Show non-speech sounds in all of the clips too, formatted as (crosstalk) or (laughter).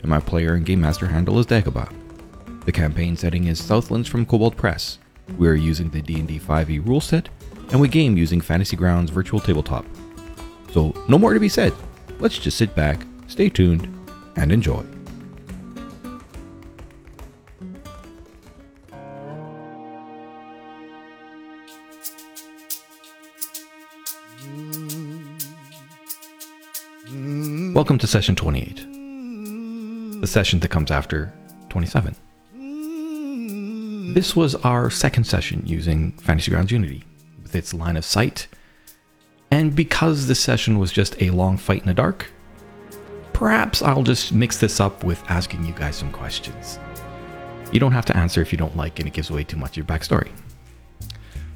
and my player and game master handle is Dagobah. The campaign setting is Southlands from Kobold Press. We are using the D&D 5e rule set, and we game using Fantasy Grounds Virtual Tabletop. So, no more to be said. Let's just sit back, stay tuned, and enjoy. Welcome to session 28, the session that comes after 27. This was our second session using Fantasy Grounds Unity with its line of sight. And because this session was just a long fight in the dark, perhaps I'll just mix this up with asking you guys some questions. You don't have to answer if you don't like, and it gives away too much of your backstory.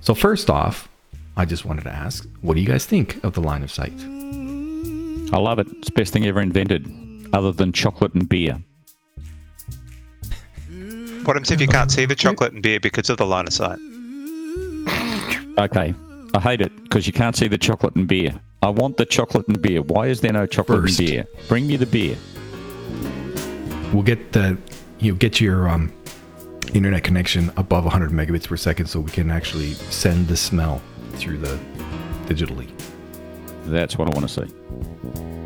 So, first off, I just wanted to ask what do you guys think of the line of sight? I love it. It's the best thing ever invented, other than chocolate and beer. What happens if you can't see the chocolate and beer because of the line of sight? Okay. I hate it because you can't see the chocolate and beer. I want the chocolate and beer. Why is there no chocolate First. and beer? Bring me the beer. We'll get the you know, get your um, internet connection above 100 megabits per second so we can actually send the smell through the digitally. That's what I want to see.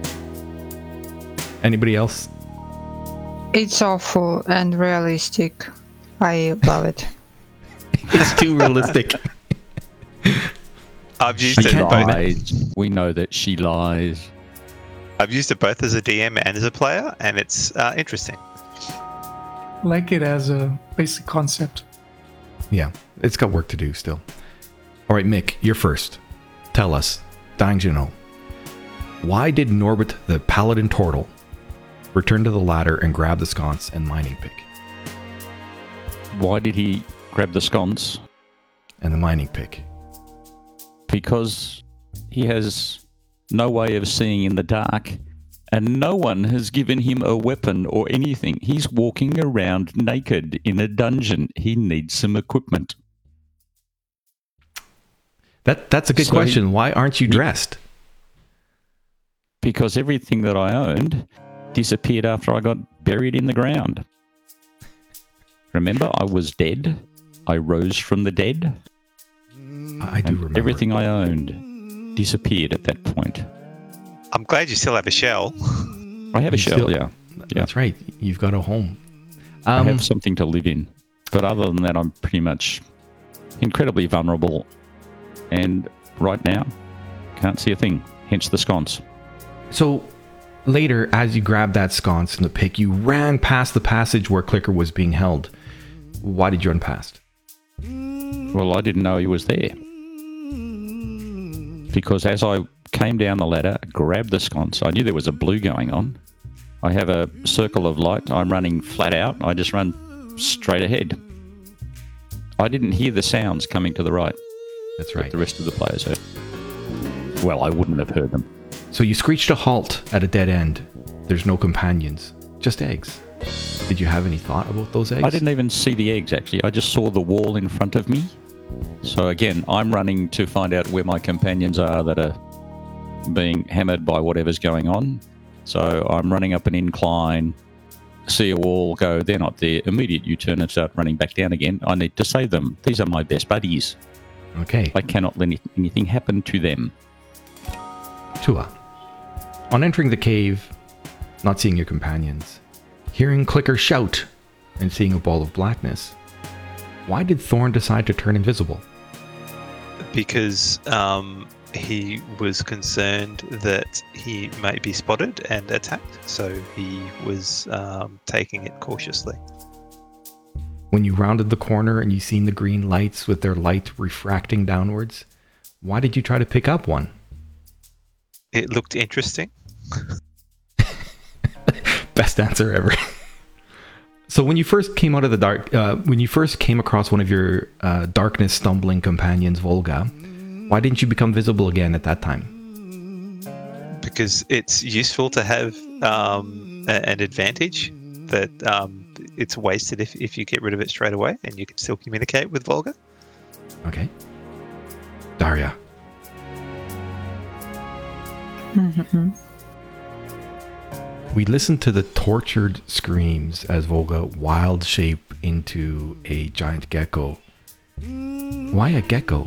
Anybody else? It's awful and realistic. I love it. (laughs) It's too realistic. (laughs) I've used I it can't both. We know that she lies. I've used it both as a DM and as a player, and it's uh, interesting. like it as a basic concept. yeah, it's got work to do still. All right, Mick, you're first. Tell us, dying to know, why did Norbert the Paladin Turtle return to the ladder and grab the sconce and mining pick? Why did he grab the sconce? And the mining pick. Because he has no way of seeing in the dark, and no one has given him a weapon or anything. He's walking around naked in a dungeon. He needs some equipment. That that's a good So he- question. Why aren't you dressed? because everything that I owned disappeared after I got buried in the ground. Remember, I was dead. I rose from the dead. I I do and remember. everything I owned disappeared at that point. I'm glad you still have a shell. I have a You shell, still- yeah. That's right. You've got a home. I Um, have something to live in. But other than that, I'm pretty much incredibly vulnerable. And right now, can't see a thing. Hence the sconce. So later, as you grabbed that sconce and the pick, you ran past the passage where Clicker was being held. Why did you run past? Well, I didn't know he was there. Because as I came down the ladder, grabbed the sconce, I knew there was a blue going on. I have a circle of light. I'm running flat out. I just run straight ahead. I didn't hear the sounds coming to the right That's right. the rest of the players heard. Well, I wouldn't have heard them. So you screeched a halt at a dead end. There's no companions, just eggs. Did you have any thought about those eggs? I didn't even see the eggs, actually. I just saw the wall in front of me. So again, I'm running to find out where my companions are that are being hammered by whatever's going on. So I'm running up an incline, see a wall, go, they're not there. Immediate U turn and start running back down again. I need to save them. These are my best buddies. Okay. I cannot let anything happen to them. Tua. On entering the cave, not seeing your companions, hearing Clicker shout, and seeing a ball of blackness, why did Thorn decide to turn invisible? because um, he was concerned that he might be spotted and attacked, so he was um, taking it cautiously. When you rounded the corner and you seen the green lights with their light refracting downwards, why did you try to pick up one? It looked interesting. (laughs) Best answer ever. So when you first came out of the dark, uh, when you first came across one of your uh, darkness stumbling companions, Volga, why didn't you become visible again at that time? because it's useful to have um, a- an advantage that um, it's wasted if, if you get rid of it straight away and you can still communicate with Volga. Okay. Daria. (laughs) We listened to the tortured screams as Volga wild shape into a giant gecko. Why a gecko?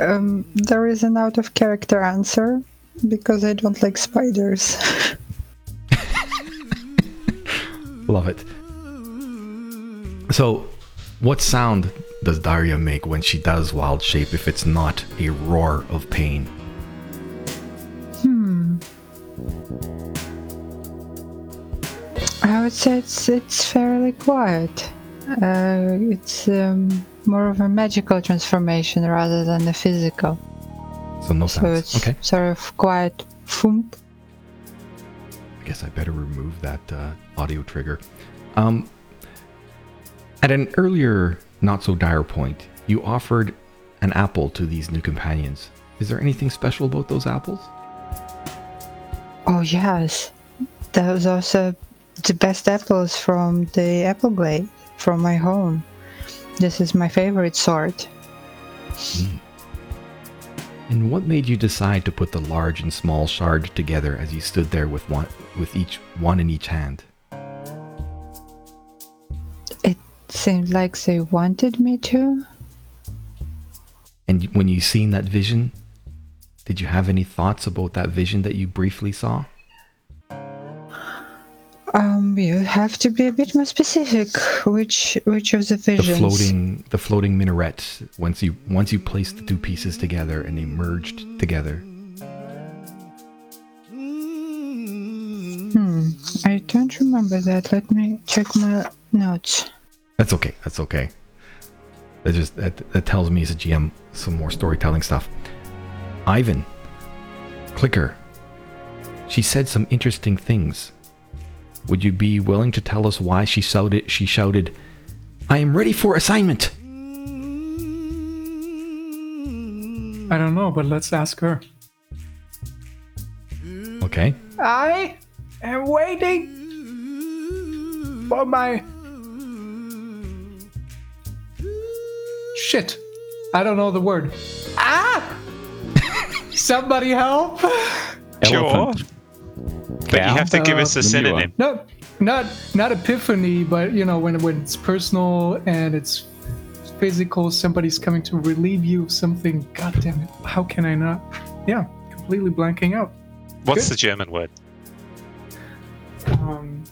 Um, there is an out of character answer because I don't like spiders. (laughs) Love it. So, what sound does Daria make when she does wild shape if it's not a roar of pain? I would say it's it's fairly quiet. Uh, it's um, more of a magical transformation rather than a physical. So no So sounds. it's Okay. sort of quiet. Thump. I guess I better remove that uh, audio trigger. Um, at an earlier, not so dire point, you offered an apple to these new companions. Is there anything special about those apples? Oh yes, those are also the best apples from the apple glade from my home. This is my favorite sort. Mm. And what made you decide to put the large and small shard together as you stood there with one, with each one in each hand? It seemed like they wanted me to. And when you seen that vision, did you have any thoughts about that vision that you briefly saw? Um, you have to be a bit more specific. Which which of the visions? The floating, the floating minaret. Once you once you placed the two pieces together and they merged together. Hmm, I don't remember that. Let me check my notes. That's okay. That's okay. That just that, that tells me as a GM some more storytelling stuff. Ivan, Clicker. She said some interesting things. Would you be willing to tell us why she shouted? She shouted, "I am ready for assignment." I don't know, but let's ask her. Okay. I am waiting for my. Shit. I don't know the word. Ah! (laughs) Somebody help! Sure. Elephant. But you have to give Uh, us a the new one. synonym. No, not not epiphany, but you know when when it's personal and it's physical, somebody's coming to relieve you of something. God damn it! How can I not? Yeah, completely blanking out. What's Good. the German word? Um,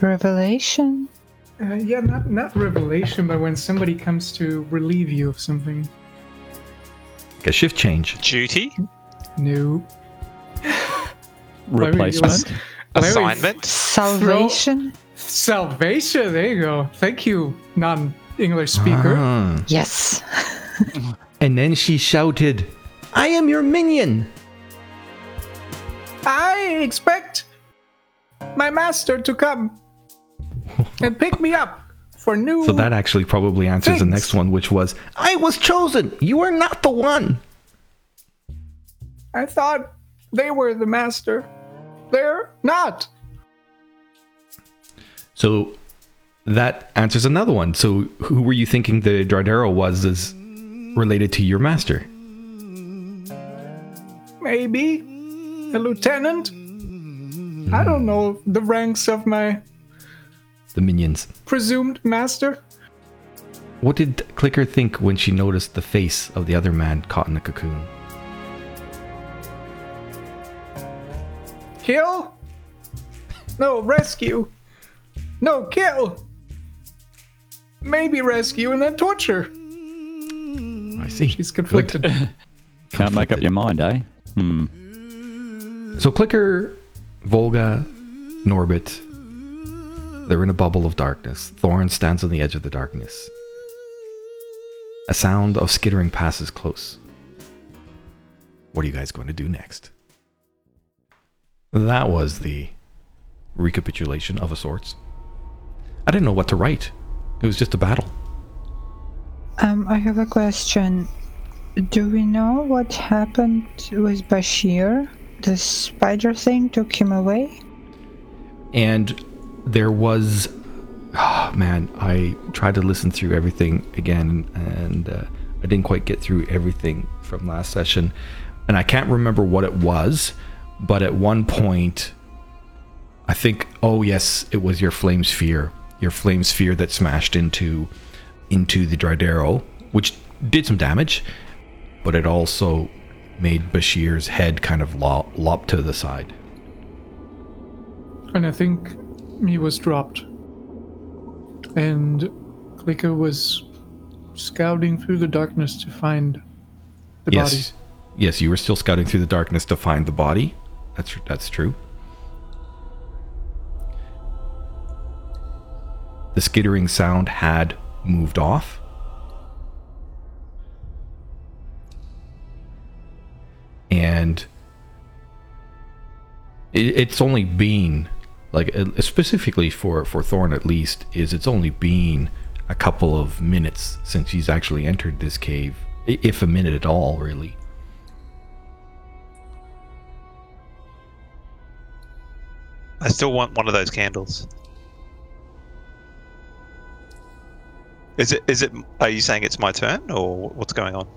Revelation. uh, yeah, not not revelation, but when somebody comes to relieve you of something. A shift change. Duty? new. Larry, you Replacement. want- Assignment? Salvation. Salvation. There you go. Thank you, non-English speaker. Ah. Yes. (laughs) And then she shouted, "I am your minion." I expect my master to come and pick me up for new. So that actually probably answers the next one, which was, "I was chosen. You are not the one." I thought they were the master. They're not. So that answers another one. So who were you thinking the Dardero was as related to your master? Maybe a lieutenant. I hmm. don't know the ranks of my The minions. presumed master. What did Clicker think when she noticed the face of the other man caught in a cocoon? Kill? No, rescue. No, kill. Maybe rescue and then torture. I see. He's conflicted. (laughs) Can't make up your mind, eh? Hmm. So Clicker, Volga, Norbit, they're in a bubble of darkness. Thorn stands on the edge of the darkness. A sound of skittering passes close. What are you guys going to do next? That was the recapitulation of a sorts. I didn't know what to write. It was just a battle. Um, I have a question. Do we know what happened with Bashir? The spider thing took him away? and there was oh, man i tried to listen through everything again and uh, i didn't quite get through everything from last session and i can't remember what it was but at one point i think oh yes it was your flame sphere your flame sphere that smashed into into the dridero which did some damage but it also made bashir's head kind of lop, lop to the side And I think he was dropped. And Clicker was scouting through the darkness to find the yes. body. Yes, you were still scouting through the darkness to find the body. That's that's true. The skittering sound had moved off. And it, it's only been like uh, specifically for for Thorn at least is it's only been a couple of minutes since he's actually entered this cave, if a minute at all, really. I still want one of those candles. Is it? Is it? Are you saying it's my turn, or what's going on?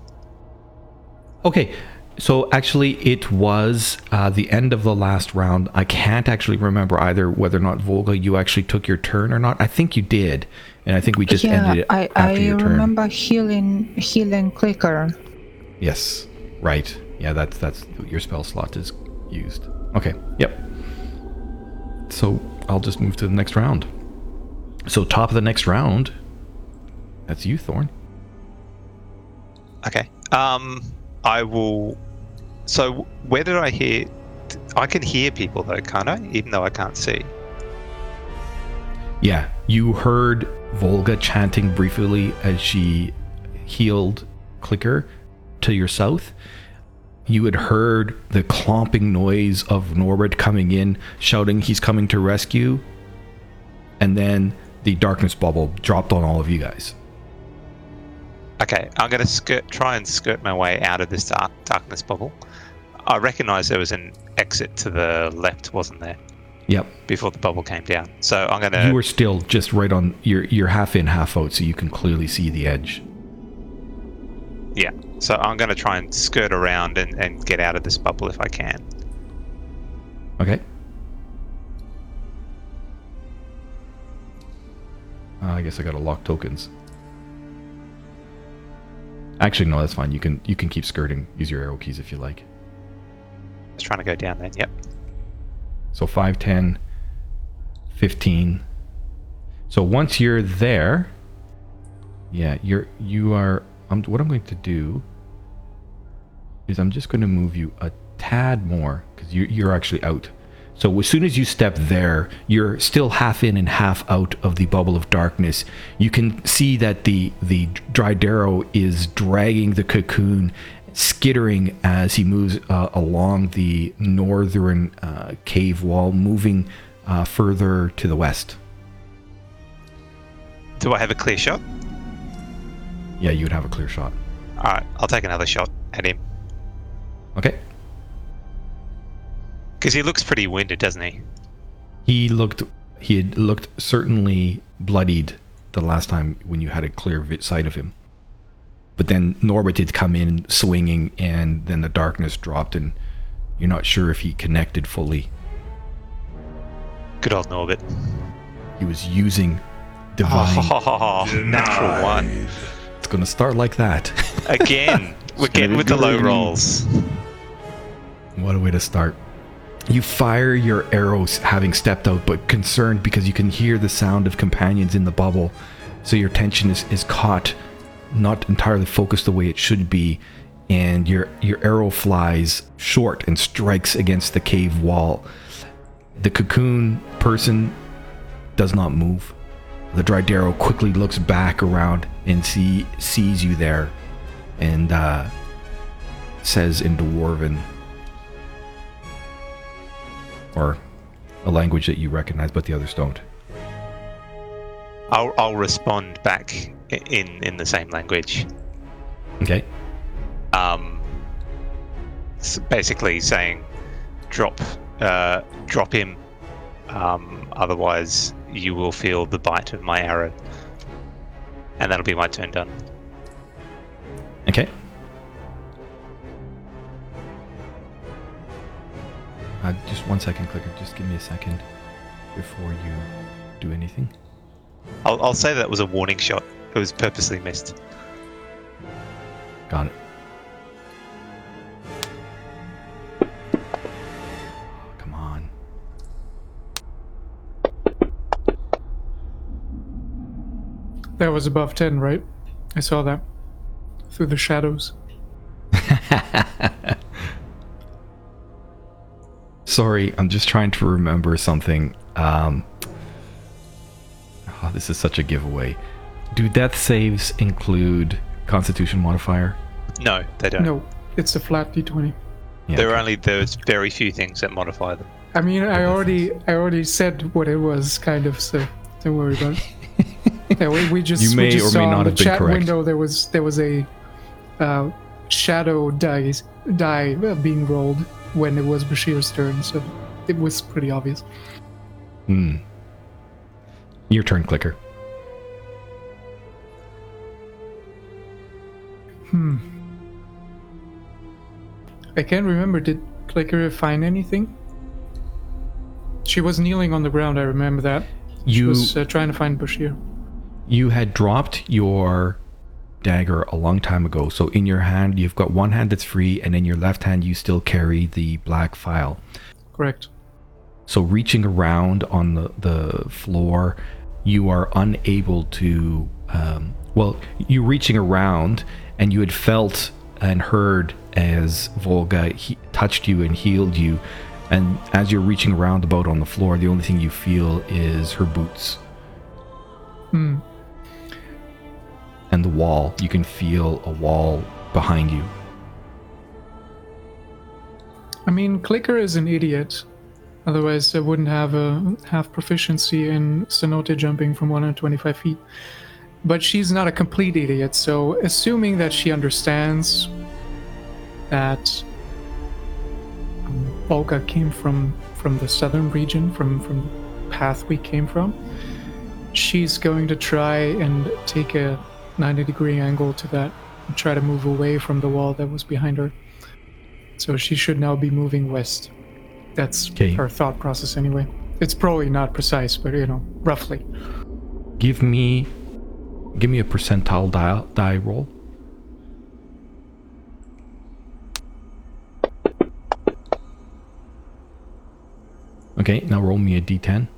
Okay, so actually, it was uh, the end of the last round. I can't actually remember either whether or not Volga you actually took your turn or not. I think you did, and I think we just yeah, ended it I, after I your turn. I remember healing healing clicker. Yes, right. Yeah, that's that's your spell slot is used. Okay. Yep. So I'll just move to the next round. So top of the next round. That's you, Thorn. Okay. Um, I will. So where did I hear? I can hear people though, can't I? Even though I can't see. Yeah, you heard Volga chanting briefly as she healed Clicker to your south. You had heard the clomping noise of Norbert coming in, shouting he's coming to rescue. And then the darkness bubble dropped on all of you guys. Okay, I'm gonna skirt, try and skirt my way out of this dark, darkness bubble. I recognise there was an exit to the left, wasn't there, Yep. before the bubble came down? So I'm gonna. You were still just right on you're you're half in, half out, so you can clearly see the edge. Yeah. So I'm gonna try and skirt around and, and get out of this bubble if I can. Okay. Uh, I guess I gotta lock tokens. Actually, no, that's fine. You can you can keep skirting. Use your arrow keys if you like. Just trying to go down then. Yep. So 5, 10, 15. So once you're there, yeah, you're you are. Um, what I'm going to do is I'm just going to move you a tad more because you, you're actually out. So as soon as you step there, you're still half in and half out of the bubble of darkness. You can see that the the Drydero is dragging the cocoon, skittering as he moves uh, along the northern uh, cave wall, moving uh, further to the west. Do I have a clear shot? Yeah, you would have a clear shot. All right. I'll take another shot at him Okay. because he looks pretty wounded, doesn't he? He looked. He had looked certainly bloodied the last time when you had a clear vi- sight of him. But then Norbert did come in swinging, and then the darkness dropped, and you're not sure if he connected fully. Good old Norbert. He was using divine. Oh, (laughs) natural one It's gonna start like that. (laughs) again. We're getting with the low rolls. What a way to start. You fire your arrows having stepped out, but concerned because you can hear the sound of companions in the bubble. So your attention is, is caught, not entirely focused the way it should be, and your your arrow flies short and strikes against the cave wall. The cocoon person does not move. The Drydero quickly looks back around and see sees you there, and uh, says in Dwarven, or a language that you recognize, but the others don't. I'll, I'll respond back in in the same language. Okay. Um, basically saying, drop, uh, drop him. Um, otherwise, you will feel the bite of my arrow, and that'll be my turn done. Okay. Uh, just one second, clicker. Just give me a second before you do anything. I'll, I'll say that was a warning shot. It was purposely missed. Got it. That was above 10, right? I saw that. Through the shadows. (laughs) Sorry, I'm just trying to remember something. Um, oh, this is such a giveaway. Do death saves include Constitution modifier? No, they don't. No, it's a flat d20. Yeah, There are only there's very few things that modify them. I mean, I already, I already said what it was, kind of. So don't worry about it. (laughs) (laughs) yeah, we, we just You we just or may saw not on the have been chat correct. window there was there was a uh, shadow dice die uh, being rolled when it was Bashir's turn, so it was pretty obvious. Hmm. Your turn, clicker. Hmm. I can't remember. Did Clicker find anything? She was kneeling on the ground. I remember that. She You was uh, trying to find Bashir. You had dropped your dagger a long time ago. So in your hand, you've got one hand that's free, and in your left hand, you still carry the black file. Correct. So reaching around on the, the floor, you are unable to. Um, well, you reaching around, and you had felt and heard as Volga he- touched you and healed you. And as you're reaching around the boat on the floor, the only thing you feel is her boots Hmm. And the wall. You can feel a wall behind you. I mean, Clicker is an idiot. Otherwise, I wouldn't have a half proficiency in cenote jumping from 125 feet. But she's not a complete idiot, so assuming that she understands that um, Volga came from from the southern region, from from the path we came from, she's going to try and take a 90 degree angle to that and try to move away from the wall that was behind her. So she should now be moving west. That's Okay. her thought process anyway. It's probably not precise, but you know, roughly. Give me, give me a percentile die, die roll. Okay, now roll me a d10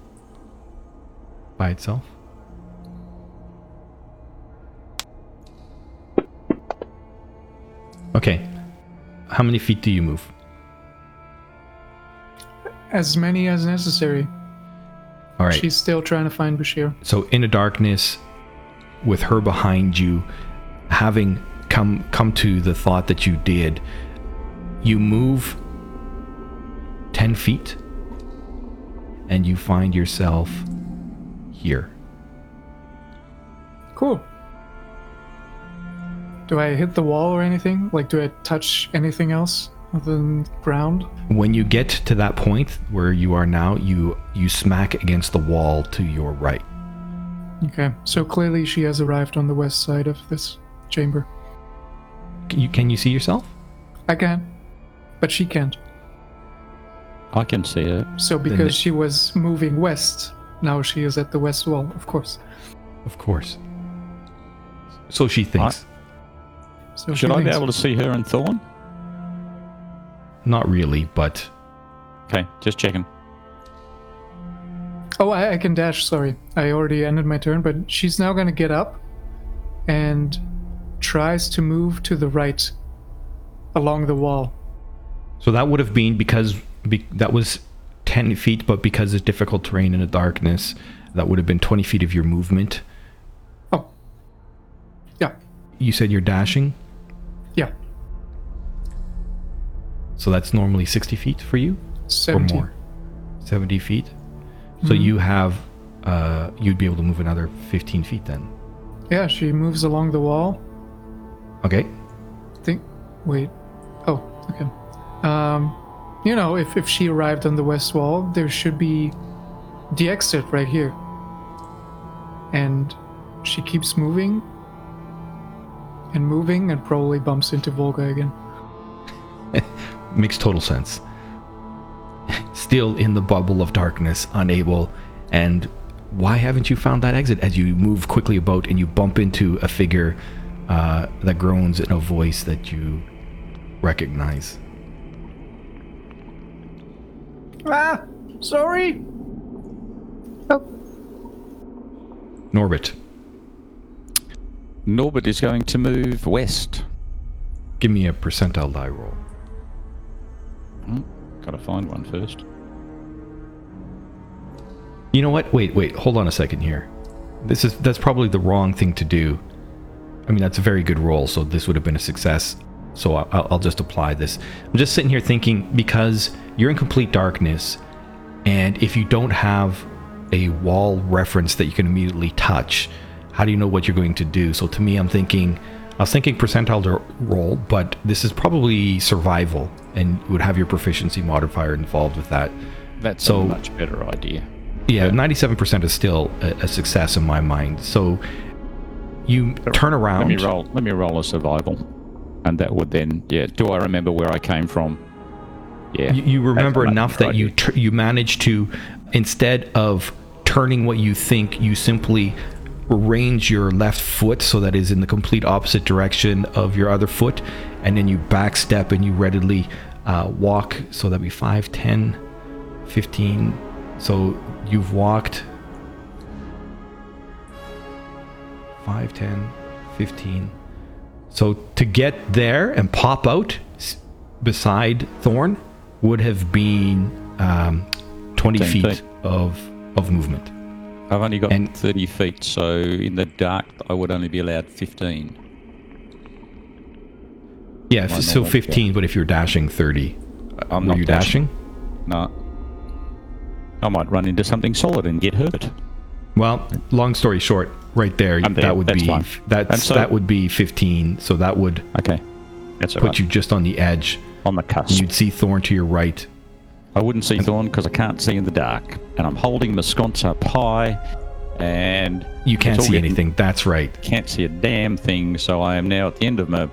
by itself. Okay, how many feet do you move? As many as necessary. All right. She's still trying to find Bashir. So in the darkness, with her behind you, having come come to the thought that you did, you move ten feet, and you find yourself here. Cool. Do I hit the wall or anything? Like, do I touch anything else other than ground? When you get to that point where you are now, you you smack against the wall to your right. Okay, so clearly she has arrived on the west side of this chamber. Can you can you see yourself? I can, but she can't. I can see it. So because it- she was moving west, now she is at the west wall, of course. Of course. So she thinks. So Should I be able to see her and Thorn? Not really, but Okay, just checking. Oh, I, I can dash. Sorry, I already ended my turn, but she's now gonna get up and tries to move to the right along the wall. So that would have been because be, that was 10 feet, but because it's difficult terrain in the darkness, that would have been 20 feet of your movement. Oh, yeah, You said you're dashing, yeah, so that's normally 60 feet for you? seventy. Or more? 70 feet? So you have, uh, you'd be able to move another 15 feet then. Yeah, she moves along the wall. Okay. Think. Wait. Oh, okay. Um, you know, if if she arrived on the west wall, there should be the exit right here. And she keeps moving and moving and probably bumps into Volga again. (laughs) Makes total sense. Still in the bubble of darkness, unable, and why haven't you found that exit as you move quickly about and you bump into a figure uh, that groans in a voice that you recognize? Ah, sorry. Oh. Norbit, Norbert is going to move west. give me a percentile die roll. Hmm, gotta find one first. You know what? Wait, wait. Hold on a second here. This is that's probably the wrong thing to do. I mean, that's a very good roll, so this would have been a success. So I'll, I'll just apply this. I'm just sitting here thinking because you're in complete darkness, and if you don't have a wall reference that you can immediately touch, how do you know what you're going to do? So to me, I'm thinking, I was thinking percentile to roll, but this is probably survival, and you would have your proficiency modifier involved with that. That's So- a much better idea. Yeah, ninety-seven percent is still a, a success in my mind. So you turn around. Let me roll. Let me roll a survival, and that would then. Yeah. Do I remember where I came from? Yeah. You, you remember enough that you tr- you manage to instead of turning what you think, you simply arrange your left foot so that is in the complete opposite direction of your other foot, and then you back step and you readily uh, walk. So that'd be 5, 10, 15. So you've walked 5, 10, 15. So to get there and pop out beside Thorn would have been um, 20 10 feet, feet. of of movement. I've only got and- 30 feet, so in the dark, I would only be allowed 15. Yeah, f- so 15, but if you're dashing 30. I'm Were not you dashing? No. I might run into something solid and get hurt. Well, long story short, right there, there. that would That's be fine. that's so- that would be 15. So that would Okay. That's put right. you just on the edge. on the cusp. You'd see Thorn to your right. I wouldn't see Thorn because I can't see in the dark. And I'm holding the sconce up high and You can't see getting- anything. That's right. Can't see a damn thing. So I am now at the end of my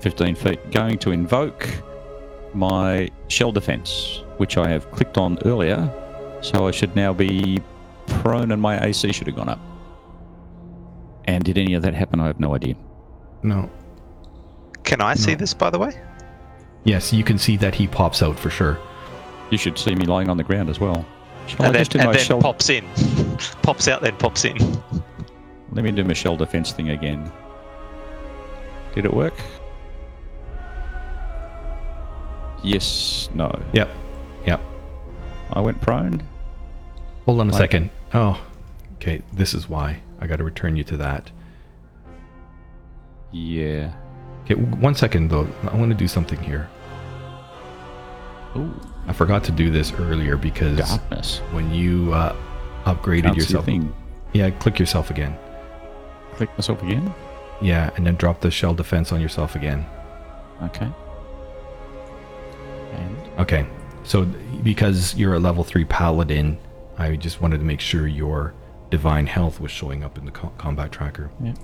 15 feet going to invoke my shell defense, which I have clicked on earlier. So I should now be prone and my AC should have gone up. And did any of that happen? I have no idea. No. Can I see this, by the way? Yes, you can see that he pops out for sure. You should see me lying on the ground as well. Shall I and then, just do and my then shell? pops in. (laughs) pops out, then pops in. Let me do my shell defense thing again. Did it work? Yes, no. Yep. Yep. I went prone. Hold on a Like- second. Oh, okay. This is why I got to return you to that. Yeah. Okay, one second though. I want to do something here. Ooh, I forgot to do this earlier because when you uh, upgraded yourself, yeah, click yourself again. Click myself again. Yeah, and then drop the shell defense on yourself again. Okay. And Okay, so because you're a level three paladin, I just wanted to make sure your divine health was showing up in the co- combat tracker. Yeah.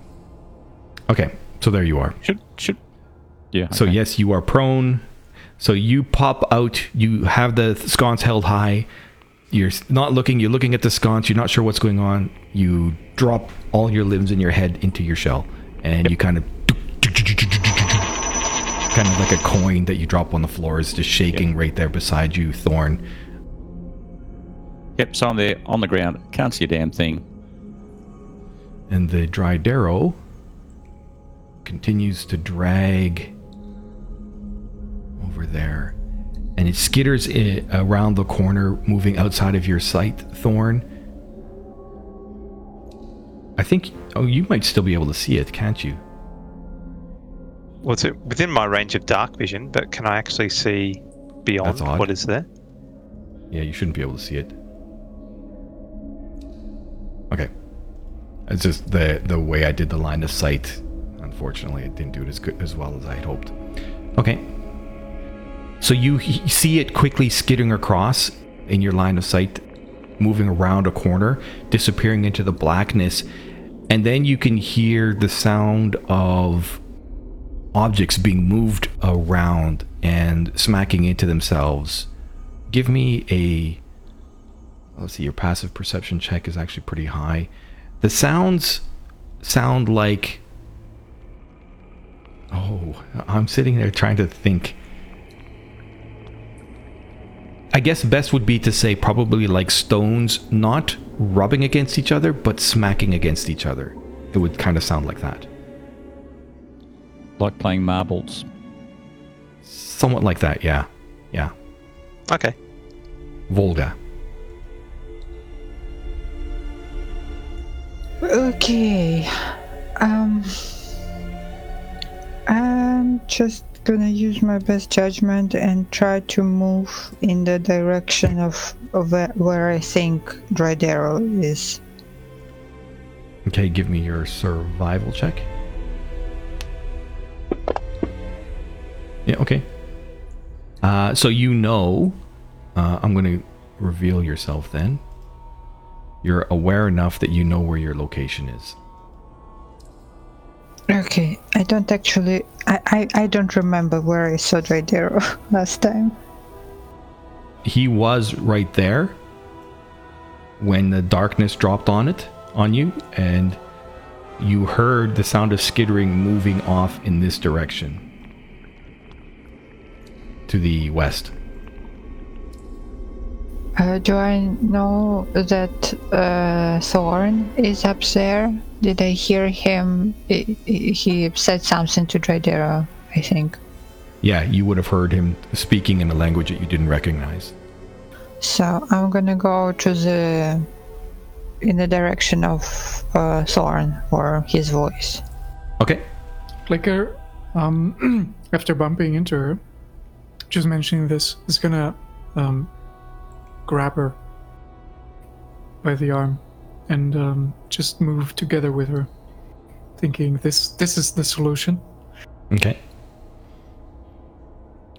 Okay, so there you are. should should. Yeah. So okay. yes, you are prone. So you pop out. You have the sconce held high. You're not looking. You're looking at the sconce. You're not sure what's going on. You drop all your limbs and your head into your shell, and you kind of kind of like a coin that you drop on the floor is just shaking right there beside you, Thorn. Yep. So I'm there on the ground. Can't see a damn thing. And the dry darrow continues to drag over there. And it skitters i- around the corner, moving outside of your sight, Thorn. I think. Oh, you might still be able to see it, can't you? Well, it's within my range of dark vision, but can I actually see beyond what is there? Yeah, you shouldn't be able to see it. Okay. It's just the the way I did the line of sight. Unfortunately, it didn't do it as good as well as I had hoped. Okay. So you see it quickly skidding across in your line of sight, moving around a corner, disappearing into the blackness, and then you can hear the sound of objects being moved around and smacking into themselves. Give me a let's see, your passive perception check is actually pretty high. The sounds sound like. Oh, I'm sitting there trying to think. I guess best would be to say probably like stones not rubbing against each other, but smacking against each other. It would kind of sound like that. Like playing marbles. Somewhat like that, yeah. Yeah. Okay. Volga. Okay. Um. I'm just gonna use my best judgment and try to move in the direction of, of where, I think Dradero is. Okay, give me your survival check. Yeah, okay. Uh, so you know, uh, I'm going to reveal yourself then. You're aware enough that you know where your location is. Okay, I don't actually. I, I, I don't remember where I saw Dradero (laughs) last time. He was right there when the darkness dropped on it, on you, and you heard the sound of skittering moving off in this direction to the west. Uh, do I know that uh, Thorn is up there? Did I hear him? He, he said something to Dradero, I think. Yeah, you would have heard him speaking in a language that you didn't recognize. So I'm gonna go to the in the direction of uh, Thorn or his voice. Okay. Flicker, um, (clears throat) after bumping into her, just mentioning this, is gonna um, grab her by the arm and um, just move together with her, thinking this this is the solution. Okay.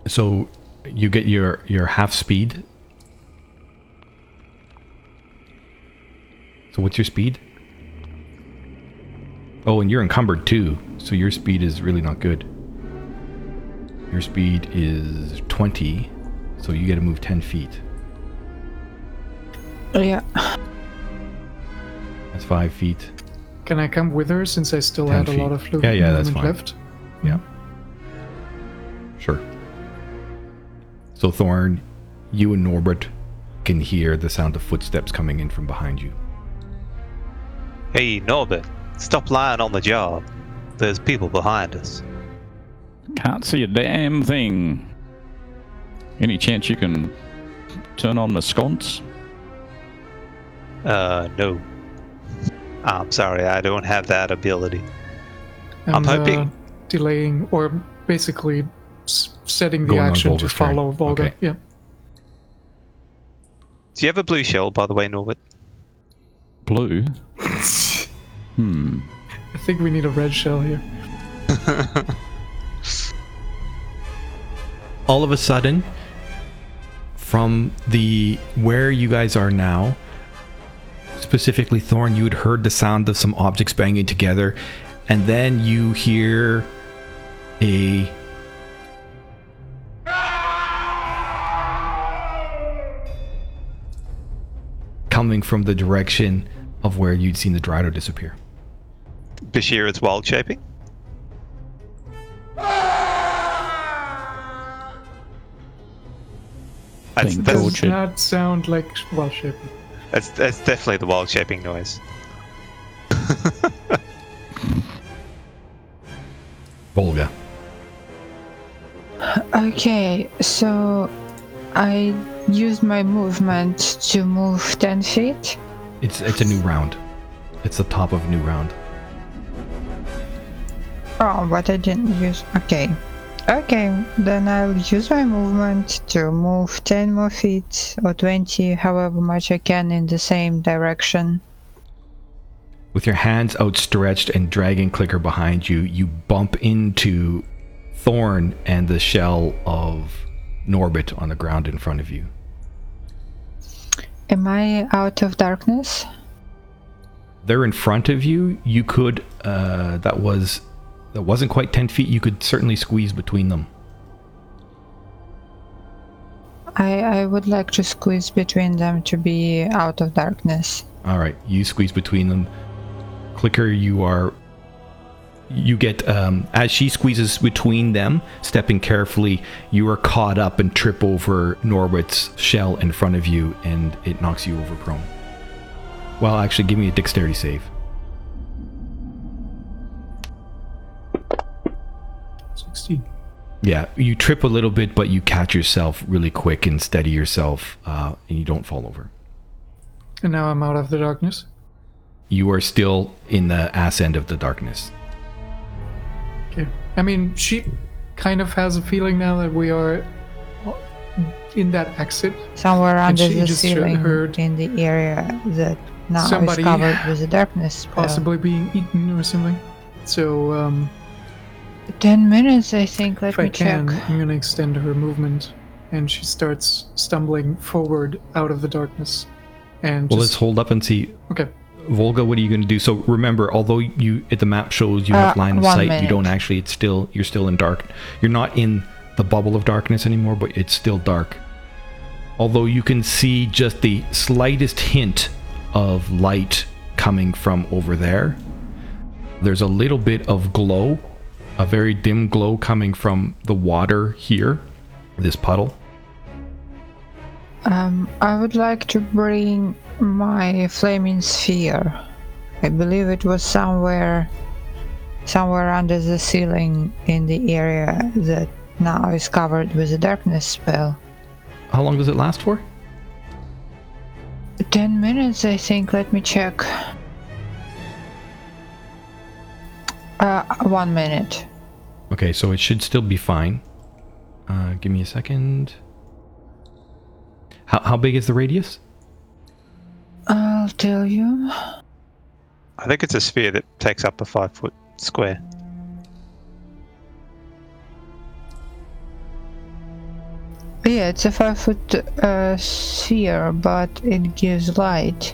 So you get your your half speed. So what's your speed? Oh, and you're encumbered too, so your speed is really not good. Your speed is 20, so you get to move 10 feet. Yeah. That's 5 feet. Can I come with her since I still 10 had a lot of fluid Yeah, yeah, that's movement fine. left? Yeah. Sure. So Thorn, you and Norbert can hear the sound of footsteps coming in from behind you. Hey, Norbert, stop lying on the job. There's people behind us. Can't see a damn thing. Any chance you can turn on the sconce? Uh, no. I'm sorry, I don't have that ability. And, I'm hoping- uh, delaying or basically s- setting the Going action to Volga's turn. follow Volga. Okay. Yeah. Do you have a blue shell, by the way, Norbert? Blue? (laughs) hmm. I think we need a red shell here. (laughs) all of a sudden from the where you guys are now specifically thorn you had heard the sound of some objects banging together and then you hear a coming from the direction of where you'd seen the Drido disappear Bashir is wild shaping? That's, that's, Does Bullshit. not sound like well shaping. That's, that's definitely the wild shaping noise. (laughs) Volga Okay, so I used my movement to move 10 feet. it's it's a new round it's the top of a new round Oh, but I didn't use. Okay. Okay, then I'll use my movement to move 10 more feet or 20, however much I can in the same direction. With your hands outstretched and dragging Clicker behind you, you bump into Thorn and the shell of Norbit on the ground in front of you. Am I out of darkness? They're in front of you. You could, uh, that was, that wasn't quite 10 feet. You could certainly squeeze between them. I, I would like to squeeze between them to be out of darkness. All right, you squeeze between them. Clicker, you are. You get um, as she squeezes between them, stepping carefully. You are caught up and trip over Norbit's shell in front of you, and it knocks you over prone. Well, actually, give me a dexterity save. Sixteen. Yeah, you trip a little bit, but you catch yourself really quick and steady yourself, uh, and you don't fall over. And now I'm out of the darkness. You are still in the ass end of the darkness. Okay. I mean, she kind of has a feeling now that we are in that exit. Somewhere under the just ceiling heard in the area that now somebody is covered with the darkness. possibly being eaten or something. So, um, Ten minutes, I think. Let if I me can, check. I'm gonna extend her movement, and she starts stumbling forward out of the darkness. And Well, let's hold up and see okay, Volga, what are you going to do? So remember, although you at the map shows you have Uh, line of one sight, you don't actually. It's still you're still in dark. You're not in the bubble of darkness anymore, but it's still dark. Although you can see just the slightest hint of light coming from over there. There's a little bit of glow, a very dim glow coming from the water here, this puddle. Um, I would like to bring my flaming sphere. I believe it was somewhere, somewhere under the ceiling in the area that now is covered with a darkness spell. How long does it last for? Ten minutes, I think. Let me check. Uh, one minute. Okay, so it should still be fine. Uh, give me a second. How, how big is the radius? I'll tell you. I think it's a sphere that takes up a five foot square. Yeah, it's a five foot uh, sphere, but it gives light.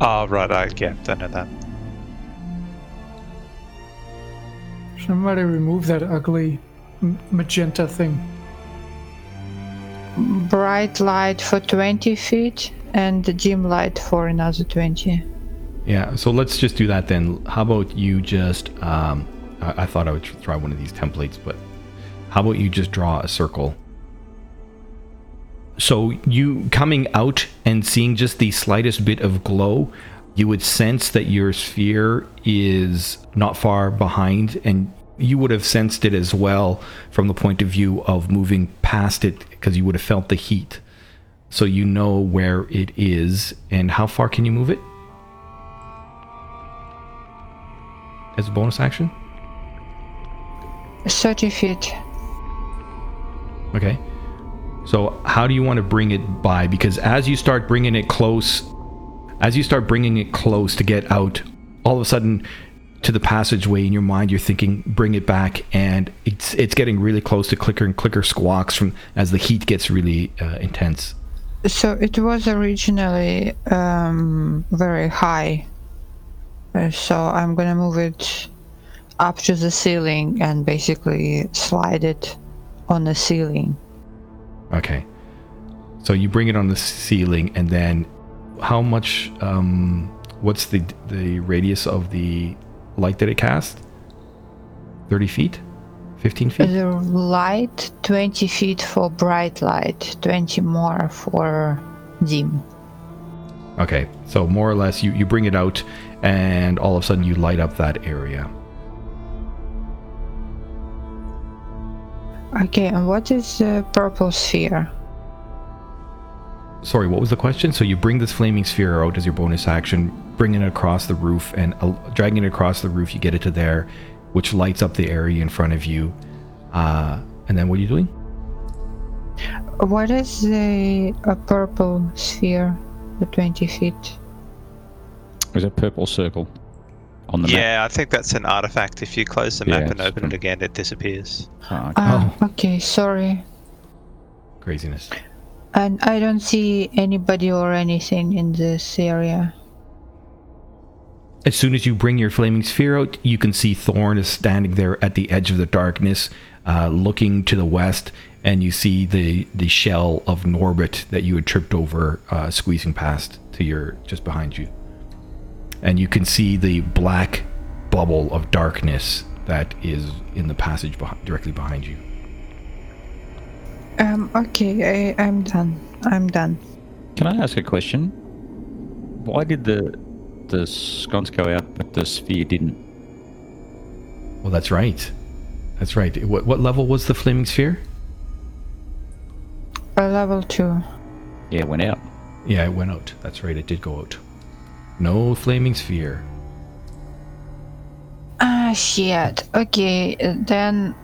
Oh, right. I yeah, don't know that. Somebody remove that ugly magenta thing. Bright light for 20 feet and the dim light for another 20. Yeah, so let's just do that then. How about you just, um, I, I thought I would try one of these templates, but how about you just draw a circle? So you coming out and seeing just the slightest bit of glow, you would sense that your sphere is not far behind, and you would have sensed it as well from the point of view of moving past it because you would have felt the heat. So you know where it is, and how far can you move it? As a bonus action? 30 feet. Okay. So how do you want to bring it by? Because as you start bringing it close, as you start bringing it close to get out, all of a sudden to the passageway in your mind, you're thinking, bring it back, and it's it's getting really close to clicker and clicker squawks from as the heat gets really uh, intense. So it was originally um, very high. Uh, So I'm gonna move it up to the ceiling and basically slide it on the ceiling. Okay. So you bring it on the ceiling, and then how much? Um, what's the the radius of the light that it cast? Thirty feet, fifteen feet. The light 20 feet for bright light, 20 more for dim. Okay, so more or less, you you bring it out, and all of a sudden you light up that area. Okay, and what is the purple sphere? Sorry, what was the question? So you bring this flaming sphere out as your bonus action, bringing it across the roof, and uh, dragging it across the roof. You get it to there, which lights up the area in front of you. Uh, and then what are you doing? What is the a purple sphere? The 20 feet. There's a purple circle. on the map? yeah, I think that's an artifact. If you close the map Yeah, and open it's- it again, it disappears. Oh, okay. Ah, okay, sorry. Craziness. And I don't see anybody or anything in this area. As soon as you bring your flaming sphere out, you can see Thorn is standing there at the edge of the darkness, uh, looking to the west, and you see the the shell of Norbit that you had tripped over, uh, squeezing past to your just behind you, and you can see the black bubble of darkness that is in the passage beh- directly behind you. Um, okay, I, I'm done. I'm done. Can I ask a question? Why did the the sconce go out, but the sphere didn't? Well, that's right. That's right. What what level was the flaming sphere? A level two. Yeah, it went out. Yeah, it went out. That's right. It did go out. No flaming sphere. Ah, shit. Okay, uh, then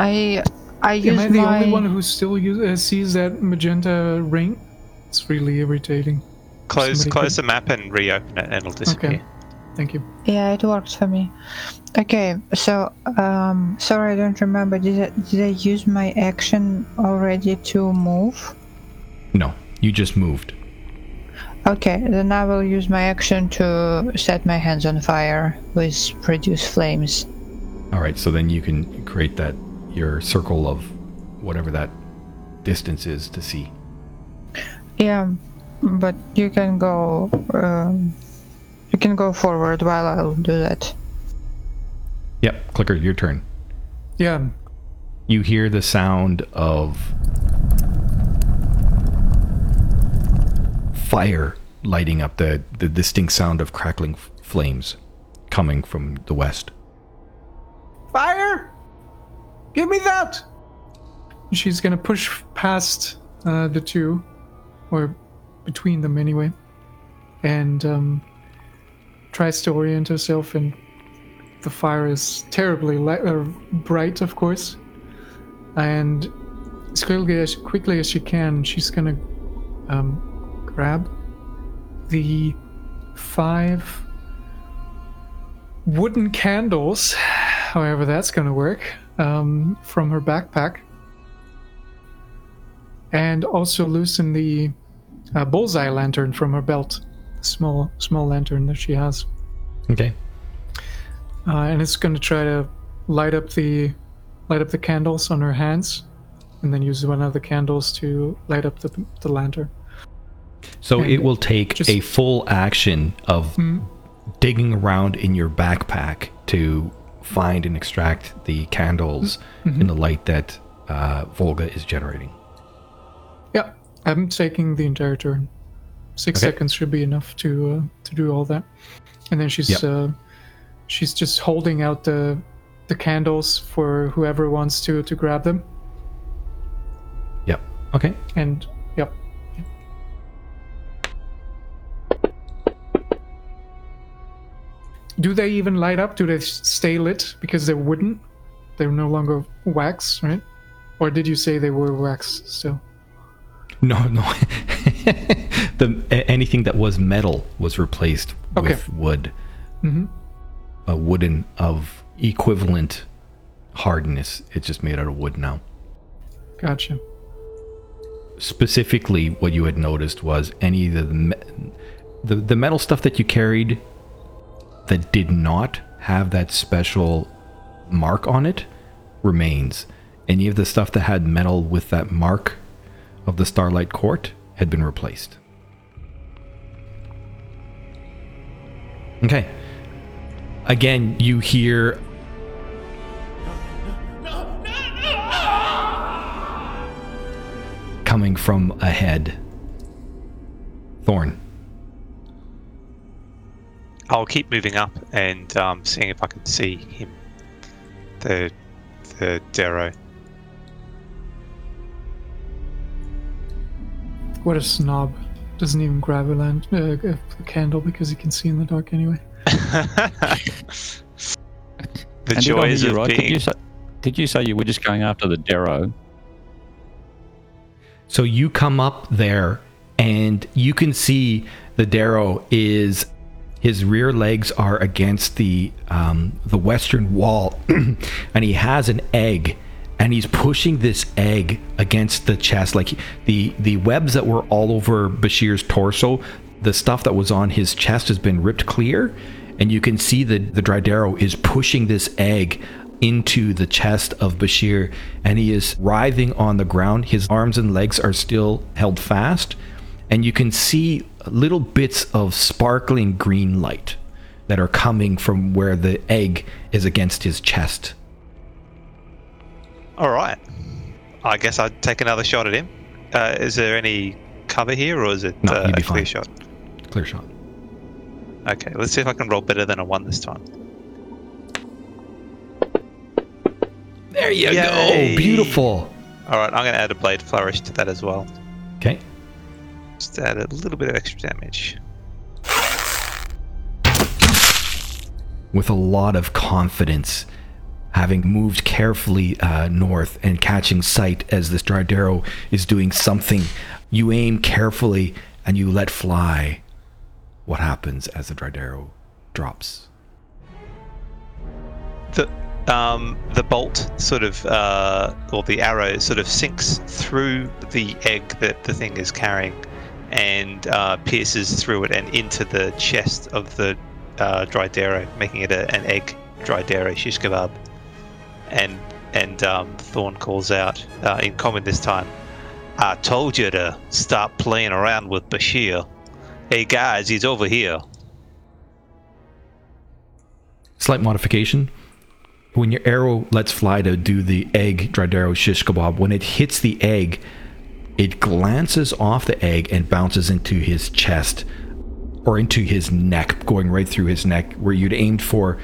I I Am I the my. only one who still use, uh, sees that magenta ring? It's really irritating. Close Somebody close could- the map and reopen it, and it'll disappear. Okay. Thank you. Yeah, it works for me. Okay, so um, sorry, I don't remember. Did I, did I use my action already to move? No, you just moved. Okay, then I will use my action to set my hands on fire with produce flames. All right, so then you can create that your circle of whatever that distance is to see. Yeah, but you can go. Um, you can go forward while I'll do that. Yep, clicker, your turn. Yeah, You hear the sound of fire lighting up the the distinct sound of crackling f- flames coming from the west. Give me that! She's gonna push past uh, the two, or between them anyway, and um, tries to orient herself. And the fire is terribly li- uh, bright, of course. And as quickly as quickly as she can, she's gonna um, grab the five wooden candles, (sighs) however that's to work, um, from her backpack. And also loosen the uh, bullseye lantern from her belt. Small, small lantern that she has. Okay. Uh, and it's going to try to light up the light up the candles on her hands, and then use one of the candles to light up the, the lantern. So And it will take just- a full action of Hmm. digging around in your backpack to find and extract the candles Mm-hmm. in the light that uh, Volga is generating. Yeah, I'm taking the entire turn. Six Okay. seconds should be enough to uh, to do all that, and then she's Yep. uh, she's just holding out the the candles for whoever wants to to grab them. Yep. Okay. And do they even light up? Do they stay lit because they're wooden? They're no longer wax, right? Or did you say they were wax still? No, no. (laughs) the anything that was metal was replaced Okay. with wood. Mhm. A wooden of equivalent hardness. It's just made out of wood now. Gotcha. Specifically, what you had noticed was any of the the, the metal stuff that you carried that did not have that special mark on it remains. Any of the stuff that had metal with that mark of the Starlight Court had been replaced. Okay. Again, you hear coming from ahead. Thorn. I'll keep moving up and um, seeing if I can see him. The the Darrow. What a snob. Doesn't even grab a, lamp, uh, a candle because he can see in the dark anyway. (laughs) (laughs) the And did joys of right? Did being you, say, did you say you were just going after the Darrow? So you come up there and you can see the Darrow is His rear legs are against the um, the western wall, (clears throat) and he has an egg, and he's pushing this egg against the chest. Like the the webs that were all over Bashir's torso, the stuff that was on his chest has been ripped clear, and you can see that the Drydarrow is pushing this egg into the chest of Bashir, and he is writhing on the ground. His arms and legs are still held fast, and you can see little bits of sparkling green light that are coming from where the egg is against his chest. All right. I guess I'd take another shot at him. Uh, is there any cover here, or is it No, uh, you'd a be clear fine. shot? Clear shot. Okay, let's see if I can roll better than a one this time. There you Yay. go. Beautiful. All right, I'm going to add a blade flourish to that as well. Okay. Just add a little bit of extra damage. with a lot of confidence, having moved carefully uh, north and catching sight as this Drydarrow is doing something. You aim carefully and you let fly. What happens as the Drydarrow drops? The um, the bolt sort of uh, or the arrow sort of sinks through the egg that the thing is carrying and uh, pierces through it and into the chest of the uh, Drydarrow, making it a, an egg Drydarrow shish kebab. And and um, Thorn calls out uh, in common this time. I told you to stop playing around with Bashir. Hey guys, he's over here. Slight modification. When your arrow lets fly to do the egg Drydarrow shish kebab, when it hits the egg, it glances off the egg and bounces into his chest or into his neck, going right through his neck. Where you'd aimed for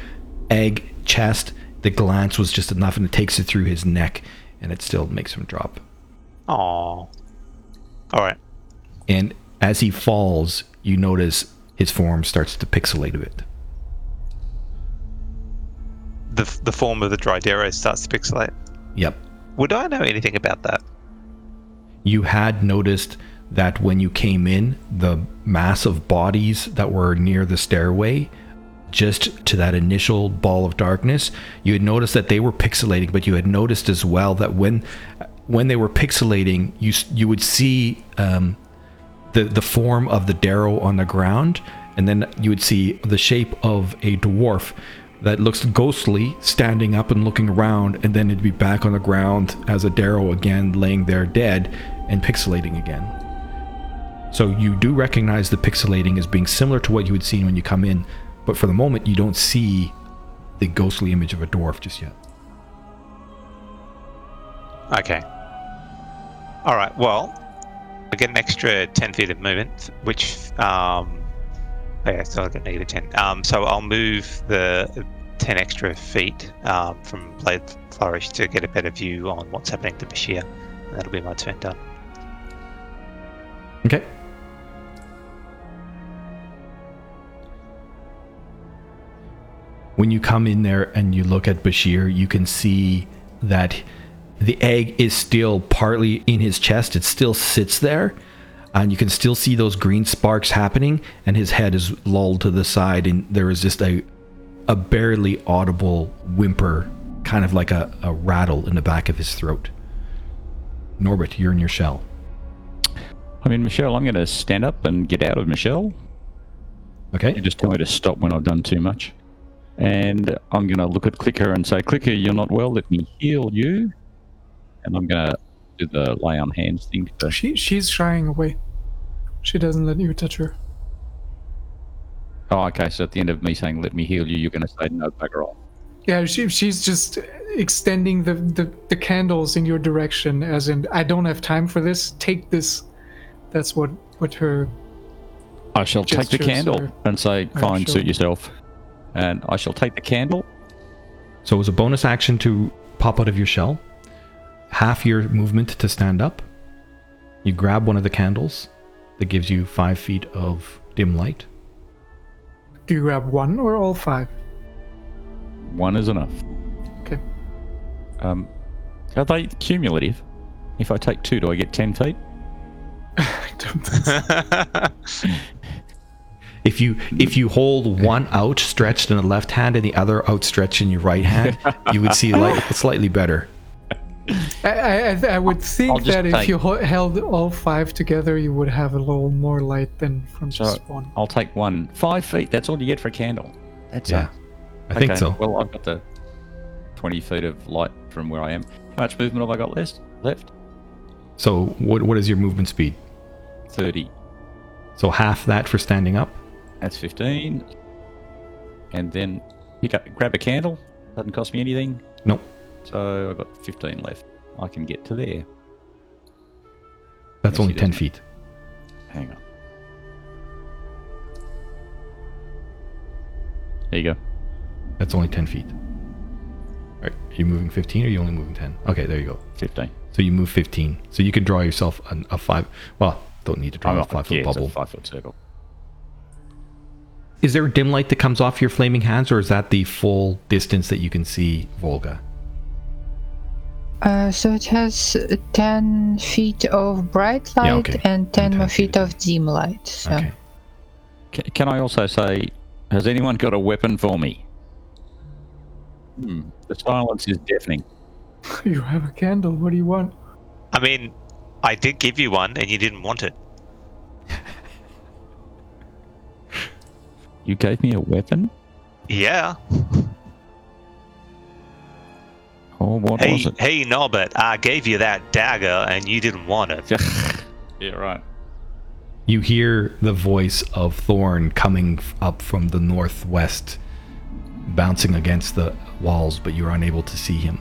egg chest, the glance was just enough and it takes it through his neck and it still makes him drop. Aww. All right. And as he falls, you notice his form starts to pixelate a bit. The, the form of the Drydarrow starts to pixelate. Yep. Would I know anything about that? You had noticed that when you came in, the mass of bodies that were near the stairway, just to that initial ball of darkness, you had noticed that they were pixelating, but you had noticed as well that when when they were pixelating, you you would see um, the the form of the Darrow on the ground, and then you would see the shape of a dwarf that looks ghostly standing up and looking around, and then it'd be back on the ground as a Darrow again laying there dead and pixelating again. So you do recognize the pixelating as being similar to what you had seen when you come in, but for the moment you don't see the ghostly image of a dwarf just yet. Okay. All right. Well, I get an extra ten feet of movement, which um, yeah, so I got negative ten. Um, so I'll move the ten extra feet um, from blade flourish to get a better view on what's happening to Bashir. And that'll be my turn done. Okay. When you come in there and you look at Bashir, you can see that the egg is still partly in his chest. It still sits there. And you can still see those green sparks happening, and his head is lulled to the side, and there is just a a barely audible whimper, kind of like a, a rattle in the back of his throat. Norbert, you're in your shell. I mean, Michelle, I'm going to stand up and get out of Michelle. Okay. You just tell me to stop when I've done too much. And I'm going to look at Clicker and say, Clicker, you're not well. Let me heal you. And I'm going to do the lay on hands thing. To, She she's shying away. She doesn't let you touch her. oh, okay. So at the end of me saying, let me heal you, you're going to say, no, bugger off. Yeah, she she's just extending the, the the candles in your direction, as in I don't have time for this. Take this. That's what what her. I shall take the candle are- and say, fine, shown. suit yourself. And I shall take the candle. So it was a bonus action to pop out of your shell. Half your movement to stand up. You grab one of the candles that gives you five feet of dim light. Do you grab one or all five? One is enough. Okay. Um, are they cumulative? If I take two, do I get 10 feet? I don't think if you if you hold one outstretched in the left hand and the other outstretched in your right hand, you would see light slightly better. I, I, I- I would I'll think just that if take- you ho- held all five together, you would have a little more light than from So just one. I'll take one. Five feet. That's all you get for a candle. That's Yeah, it. I think Okay, so. Well, I've got the 20 feet of light from where I am. How much movement have I got left? Left? So what what is your movement speed? 30. So half that for standing up. That's 15. And then pick up, grab a candle. Doesn't cost me anything. Nope. So I've got 15 left. I can get to there. That's only ten feet. Hang on. There you go. That's only ten feet. All right, are you moving fifteen or are you only moving ten? Okay, there you go. 15. So you move fifteen. So you can draw yourself an, a five. Well, don't need to draw a five foot yeah, it's a bubble. five foot circle. Is there a dim light that comes off your flaming hands, or is that the full distance that you can see Volga? Uh, so it has uh, 10 feet of bright light Yeah, okay. and 10 10 more feet. feet of dim light. So Okay. Ca can I also say, has anyone got a weapon for me? Hmm. The silence is deafening. (laughs) You have a candle. What do you want? I mean, I did give you one and you didn't want it. (laughs) You gave me a weapon? Yeah. (laughs) Or what Hey, was it? hey, Norbert, I gave you that dagger and you didn't want it. yeah, right. You hear the voice of Thorn coming up from the northwest, bouncing against the walls, but you're unable to see him.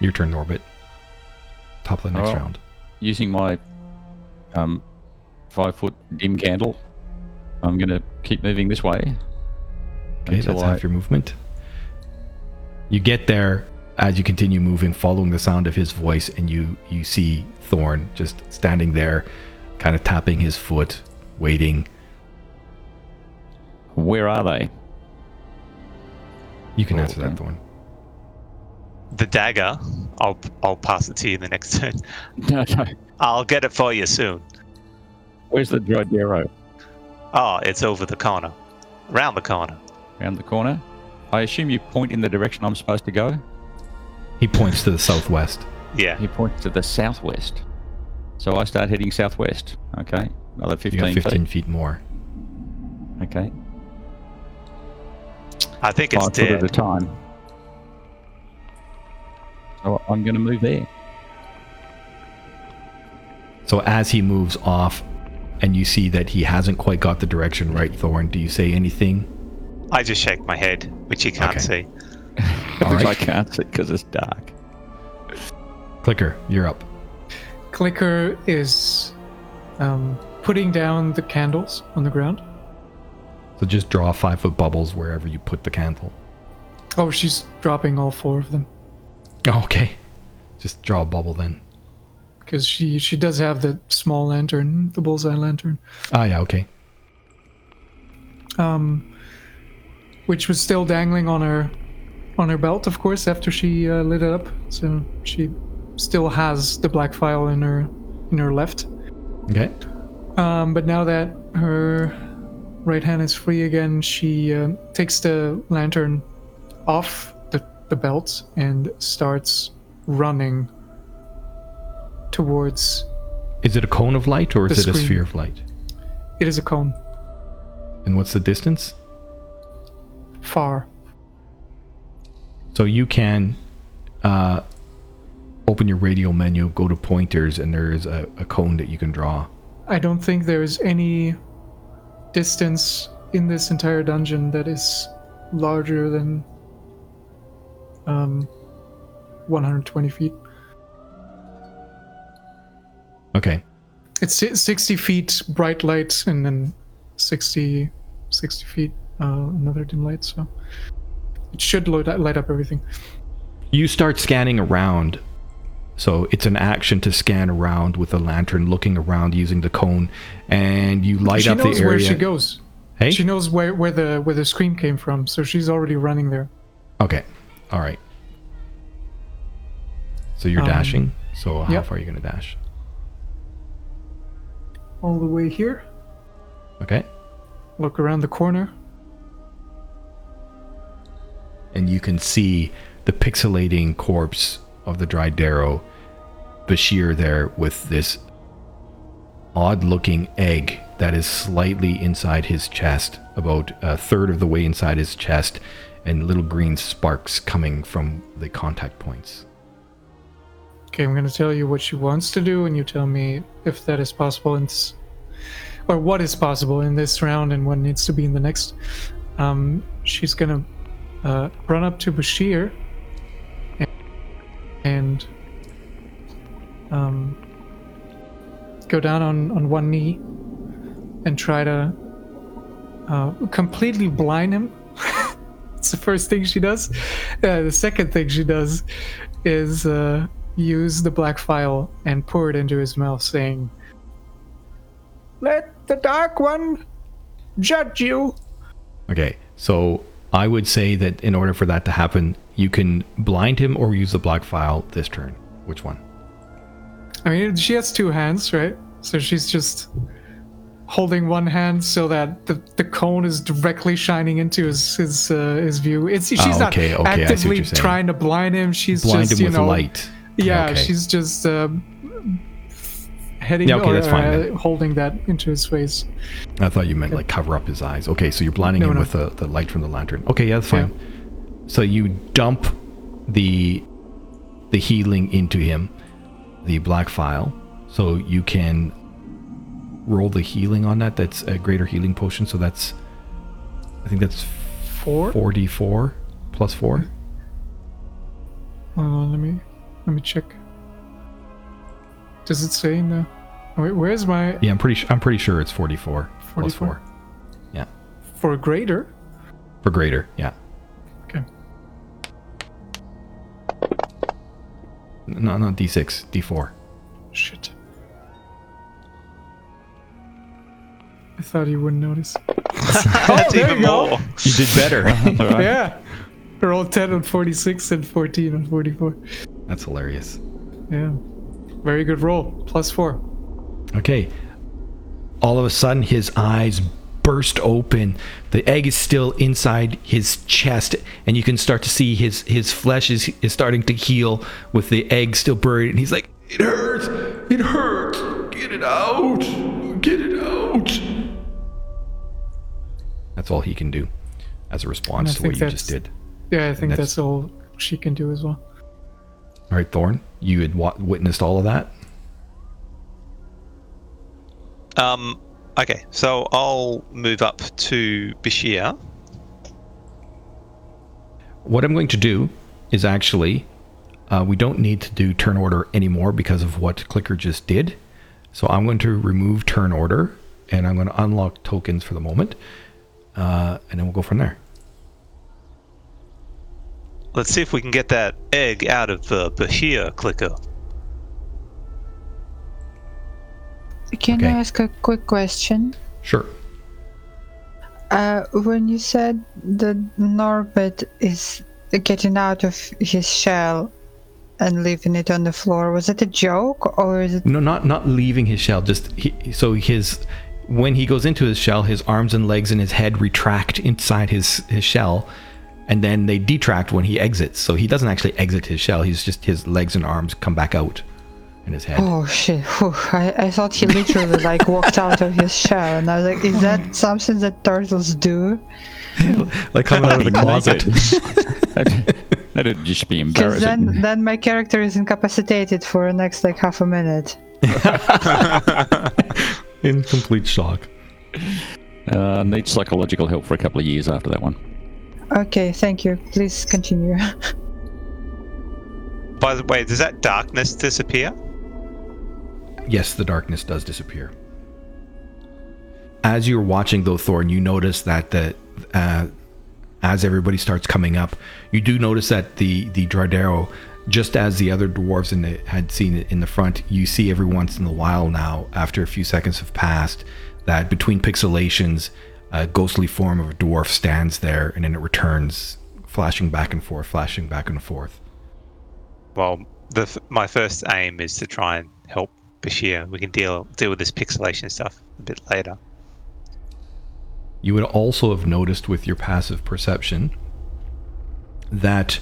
Your turn, Norbit. Top of the next Oh. round. Using my um, five foot dim candle, I'm going to keep moving this way. Okay, until that's I- half your movement. You get there as you continue moving, following the sound of his voice, and you you see Thorn just standing there, kind of tapping his foot, waiting. Where are they? You can answer that. Thorn. The dagger, I'll I'll pass it to you in the next (laughs) turn. (laughs) No, no. I'll get it for you soon. Where's the dried arrow? Oh, it's over the corner. Round the corner. Around the corner? I assume you point in the direction I'm supposed to go? He points to the southwest. Yeah. He points to the southwest. So I start heading southwest. Okay. Another You 15, got 15 feet. feet more. Okay. I think it's Five foot at a time. So I'm going to move there. So as he moves off, and you see that he hasn't quite got the direction right, Thorn, do you say anything? I just shake my head, which you can't Okay. see. All (laughs) Which I can't see because it's dark. Clicker, you're up. Clicker is um, putting down the candles on the ground. So just draw five foot bubbles wherever you put the candle. Oh, she's dropping all four of them Oh, okay. Just draw a bubble then. because she she does have the small lantern, the bullseye lantern, Ah, yeah, okay. um, which was still dangling on her on her belt, of course, after she uh, lit it up. So she still has the black file in her in her left. Okay. Um, but now that her right hand is free again, she uh, takes the lantern off the, the belt and starts running towards. Is it a cone of light or is it a sphere of light? It is a cone, And what's the distance? Far. So you can uh, open your radio menu, go to pointers, and there is a, a cone that you can draw. I don't think there's any distance in this entire dungeon that is larger than um, 120 feet. Okay. It's 60 feet bright light and then 60, 60 feet uh, another dim light. So it should load, light up everything. You start scanning around. So it's an action to scan around with a lantern, looking around using the cone, and you light she up the area. She knows where she goes. Hey. She knows where, where the where the scream came from, so she's already running there. Okay. All right. So you're Um, dashing. So how yep. far are you going to dash? all the way here. Okay. Look around the corner. And you can see the pixelating corpse of the Drydero Bashir there with this odd looking egg that is slightly inside his chest, about a third of the way inside his chest, and little green sparks coming from the contact points. Okay, I'm gonna tell you what she wants to do, and you tell me if that is possible this, or what is possible in this round and what needs to be in the next. Um, she's gonna uh, run up to Bashir and, and um, go down on, on one knee and try to uh, completely blind him. (laughs) It's the first thing she does. Uh, the second thing she does is uh, use the black file and pour it into his mouth, saying, Let the Dark One judge you. Okay, so I would say that in order for that to happen, you can blind him or use the black file this turn. Which one? I mean, she has two hands, right? So she's just holding one hand so that the, the cone is directly shining into his his uh, his view. It's she's Oh, not okay, okay, see what actively trying to blind him. She's Blind just him you know light. yeah, okay. she's just uh, heading Yeah, okay, or that's fine uh, holding that into his face. I thought you meant like cover up his eyes. Okay, so you're blinding No, him no. with the, the light from the lantern. Okay, yeah, that's fine. So you dump the the healing into him, the black file, so you can roll the healing on that. That's a greater healing potion. So that's I think that's Four. four d four plus four. Hold on, let me let me check. Does it say in the? Wait, where's my Yeah, I'm pretty sure. I'm pretty sure it's forty four plus 44? four. Yeah, for greater? for greater. Yeah. Okay. No, not d six, d four. Shit. I thought you wouldn't notice. (laughs) Oh, That's there even you go. more. You did better. (laughs) Yeah. Roll 10 on 46 and 14 on 44. That's hilarious. Yeah. Very good roll. Plus four. Okay. All of a sudden, his eyes burst open. The egg is still inside his chest, and you can start to see his his flesh is is starting to heal with the egg still buried. And he's like, "It hurts! It hurts! Get it out! Get it out!" That's all he can do as a response to what you just did. Yeah, I think that's- that's, all she can do as well. All right, Thorn, you had wa- witnessed all of that. Um, okay, so I'll move up to Bashir. What I'm going to do is actually, uh, we don't need to do turn order anymore because of what Clicker just did. So I'm going to remove turn order and I'm going to unlock tokens for the moment. Uh, and then we'll go from there. Let's see if we can get that egg out of the Bashir clicker. Can Okay. I ask a quick question? Sure. Uh, when you said that Norbert is getting out of his shell and leaving it on the floor, was it a joke or is it? No, not not leaving his shell. Just he, so his when he goes into his shell, his arms and legs and his head retract inside his his shell, and then they detract when he exits. So he doesn't actually exit his shell. He's just his legs and arms come back out, and his head. Oh shit! Whew. I, I thought he literally like walked out of his shell, and I was like, "Is that something that turtles do?" (laughs) like coming out of the closet. That'd, (laughs) that'd just be Because embarrassing. then then my character is incapacitated for the next like half a minute. (laughs) in complete shock. Uh, need psychological help for a couple of years after that one. Okay, thank you. Please continue. By the way, does that darkness disappear? Yes, the darkness does disappear. As you're watching, though, Thorn, you notice that the uh, as everybody starts coming up, you do notice that the the Dardero, just as the other dwarves in the, had seen it in the front, you see every once in a while now, after a few seconds have passed, that between pixelations, a ghostly form of a dwarf stands there, and then it returns, flashing back and forth, flashing back and forth. Well, the my first aim is to try and help Bashir. We can deal deal with this pixelation stuff a bit later. You would also have noticed with your passive perception that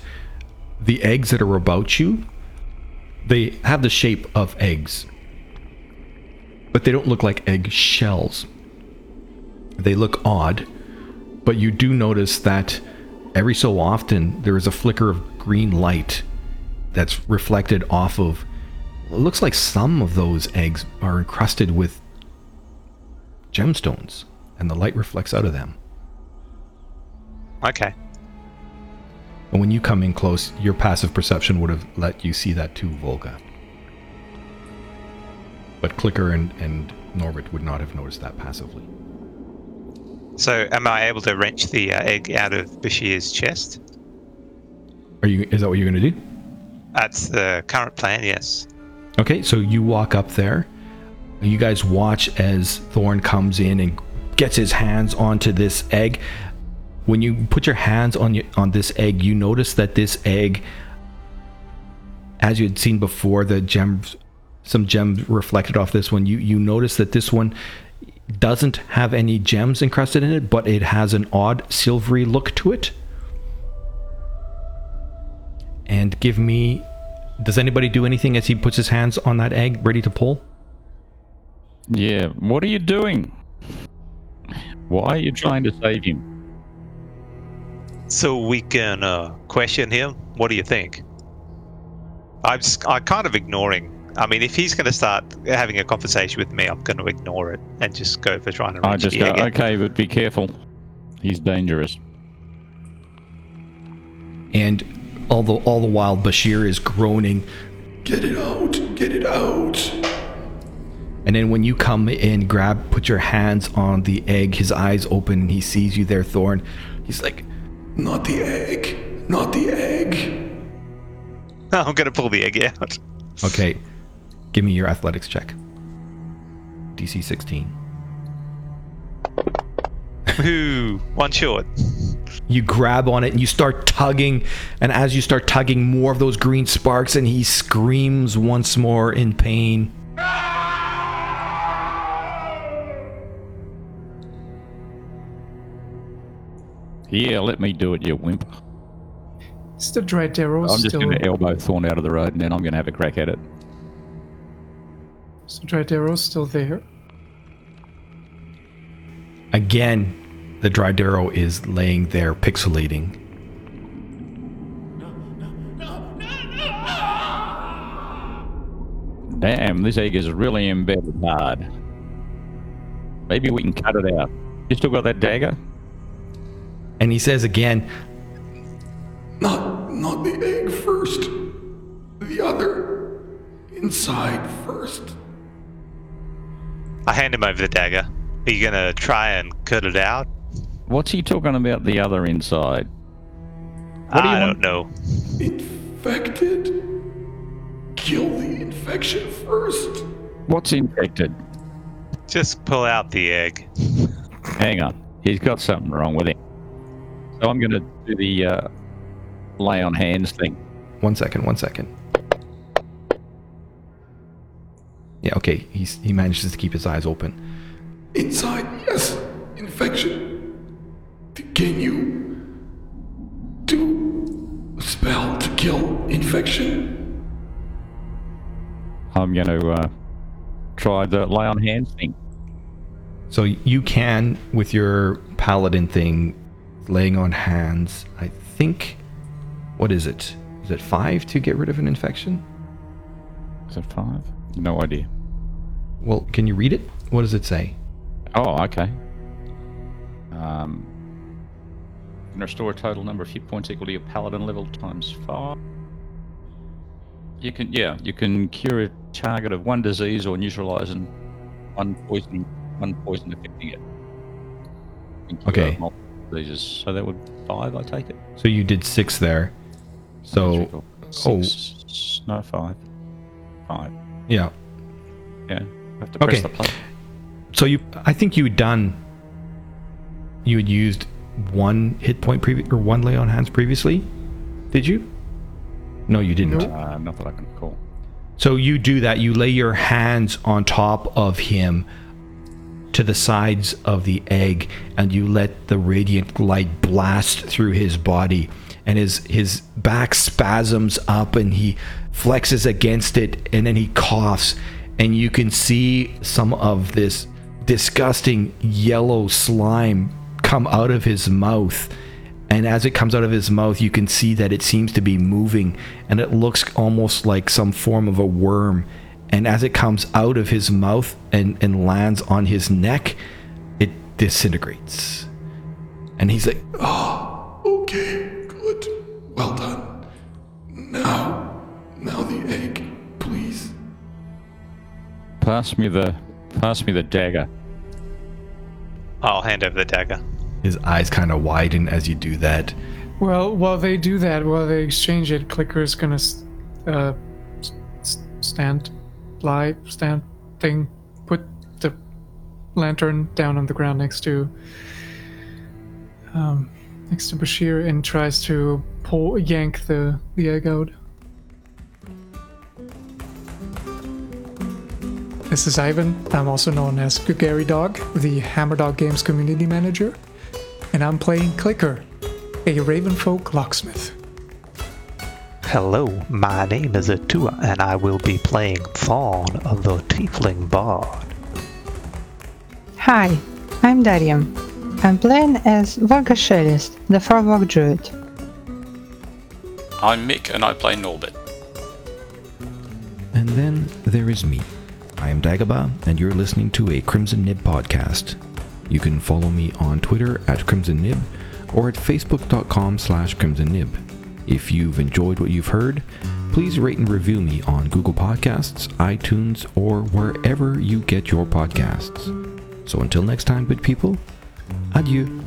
the eggs that are about you, they have the shape of eggs, but they don't look like egg shells. They look odd, but you do notice that every so often there is a flicker of green light that's reflected off of. It looks like some of those eggs are encrusted with gemstones, and the light reflects out of them. Okay. And when you come in close, your passive perception would have let you see that too, Volga. But Clicker and, and Norbert would not have noticed that passively. So, am I able to wrench the uh, egg out of Bashir's chest? Are you? Is that what you're going to do? That's the current plan. Yes. Okay, so you walk up there. You guys watch as Thorn comes in and gets his hands onto this egg. When you put your hands on your, on this egg, you notice that this egg, as you had seen before, the gems, some gems reflected off this one. You you notice that this one doesn't have any gems encrusted in it, but it has an odd silvery look to it. And give me. Does anybody do anything as he puts his hands on that egg, ready to pull? Yeah, what are you doing? Why are you trying to save him? So we can uh, question him. What do you think? I'm s- I'm kind of ignoring. I mean, if he's going to start having a conversation with me, I'm going to ignore it and just go for trying to I just the go, egg okay, but be careful. He's dangerous. And all the all the while Bashir is groaning, "Get it out! Get it out!" And then when you come in, grab, put your hands on the egg. His eyes open, and he sees you there, Thorn. He's like, "Not the egg! Not the egg!" (laughs) I'm going to pull the egg out. Okay, give me your athletics check. DC 16. Ooh, one short. You grab on it and you start tugging, and as you start tugging, more of those green sparks, and he screams once more in pain. Yeah, let me do it, you wimp. Is the Drytero I'm just still? going to elbow Thorn out of the road and then I'm going to have a crack at it. Is the Drytero still there? Again, the Drydero is laying there, pixelating. Damn, this egg is really embedded hard. Maybe we can cut it out. You still got that dagger? And he says again, Not, not the egg first. The other. Inside first. I hand him over the dagger. Are you going to try and cut it out? What's he talking about the other inside? What do you I want? don't know. Infected? Kill the infection first. What's infected? Just pull out the egg. Hang on. He's got something wrong with him. So I'm going to do the uh, lay on hands thing. One second, one second. Yeah, okay. He's, he manages to keep his eyes open. Inside, yes. Infection. Can you do a spell to kill infection? I'm going to uh, try the lay on hands thing. So you can, with your paladin thing, laying on hands, I think. What is it? Is it five to get rid of an infection? Is it five? No idea. Well, can you read it? What does it say? Oh, okay. Um, can restore a total number of hit points equal to your paladin level times five. You can, yeah, you can cure a target of one disease or neutralize and one poison, one poison affecting it. You can cure Okay. Diseases. So that would five, I take it. So you did six there. So, oh. Six, no, five. Five. yeah. Yeah. I have to press Okay. the plus. So you, I think you done. You had used one hit point previous or one lay on hands previously. Did you? No, you didn't. Nope. Uh, not that I can recall. So you do that. You lay your hands on top of him to the sides of the egg and you let the radiant light blast through his body and his his back spasms up and he flexes against it and then he coughs and you can see some of this disgusting yellow slime come out of his mouth and as it comes out of his mouth you can see that it seems to be moving and it looks almost like some form of a worm and as it comes out of his mouth and, and lands on his neck it disintegrates and he's like Oh, okay, good. Well done. Now, now the egg, please. Pass me the pass me the dagger. I'll hand over the dagger. His eyes kind of widen as you do that Well, while they do that, while they exchange it, Clicker is gonna uh, stand, lie, stand, thing, put the lantern down on the ground next to, um, next to Bashir, and tries to pull, yank the the egg out. This is Ivan. I'm also known as Gary Dog, the Hammer Dog Games community manager, and I'm playing Clicker, a Ravenfolk locksmith. Hello, my name is Atua, and I will be playing Fawn, the Tiefling Bard. Hi, I'm Darium. I'm playing as Vargashelist, the Farwalk Druid. I'm Mick and I play Norbit. And then there is me. I am Dagobah, and you're listening to a Crimson Nib podcast. You can follow me on Twitter at Crimson Nib or at facebook.com slash Crimson Nib. If you've enjoyed what you've heard, please rate and review me on Google Podcasts, iTunes, or wherever you get your podcasts. So until next time, good people, adieu.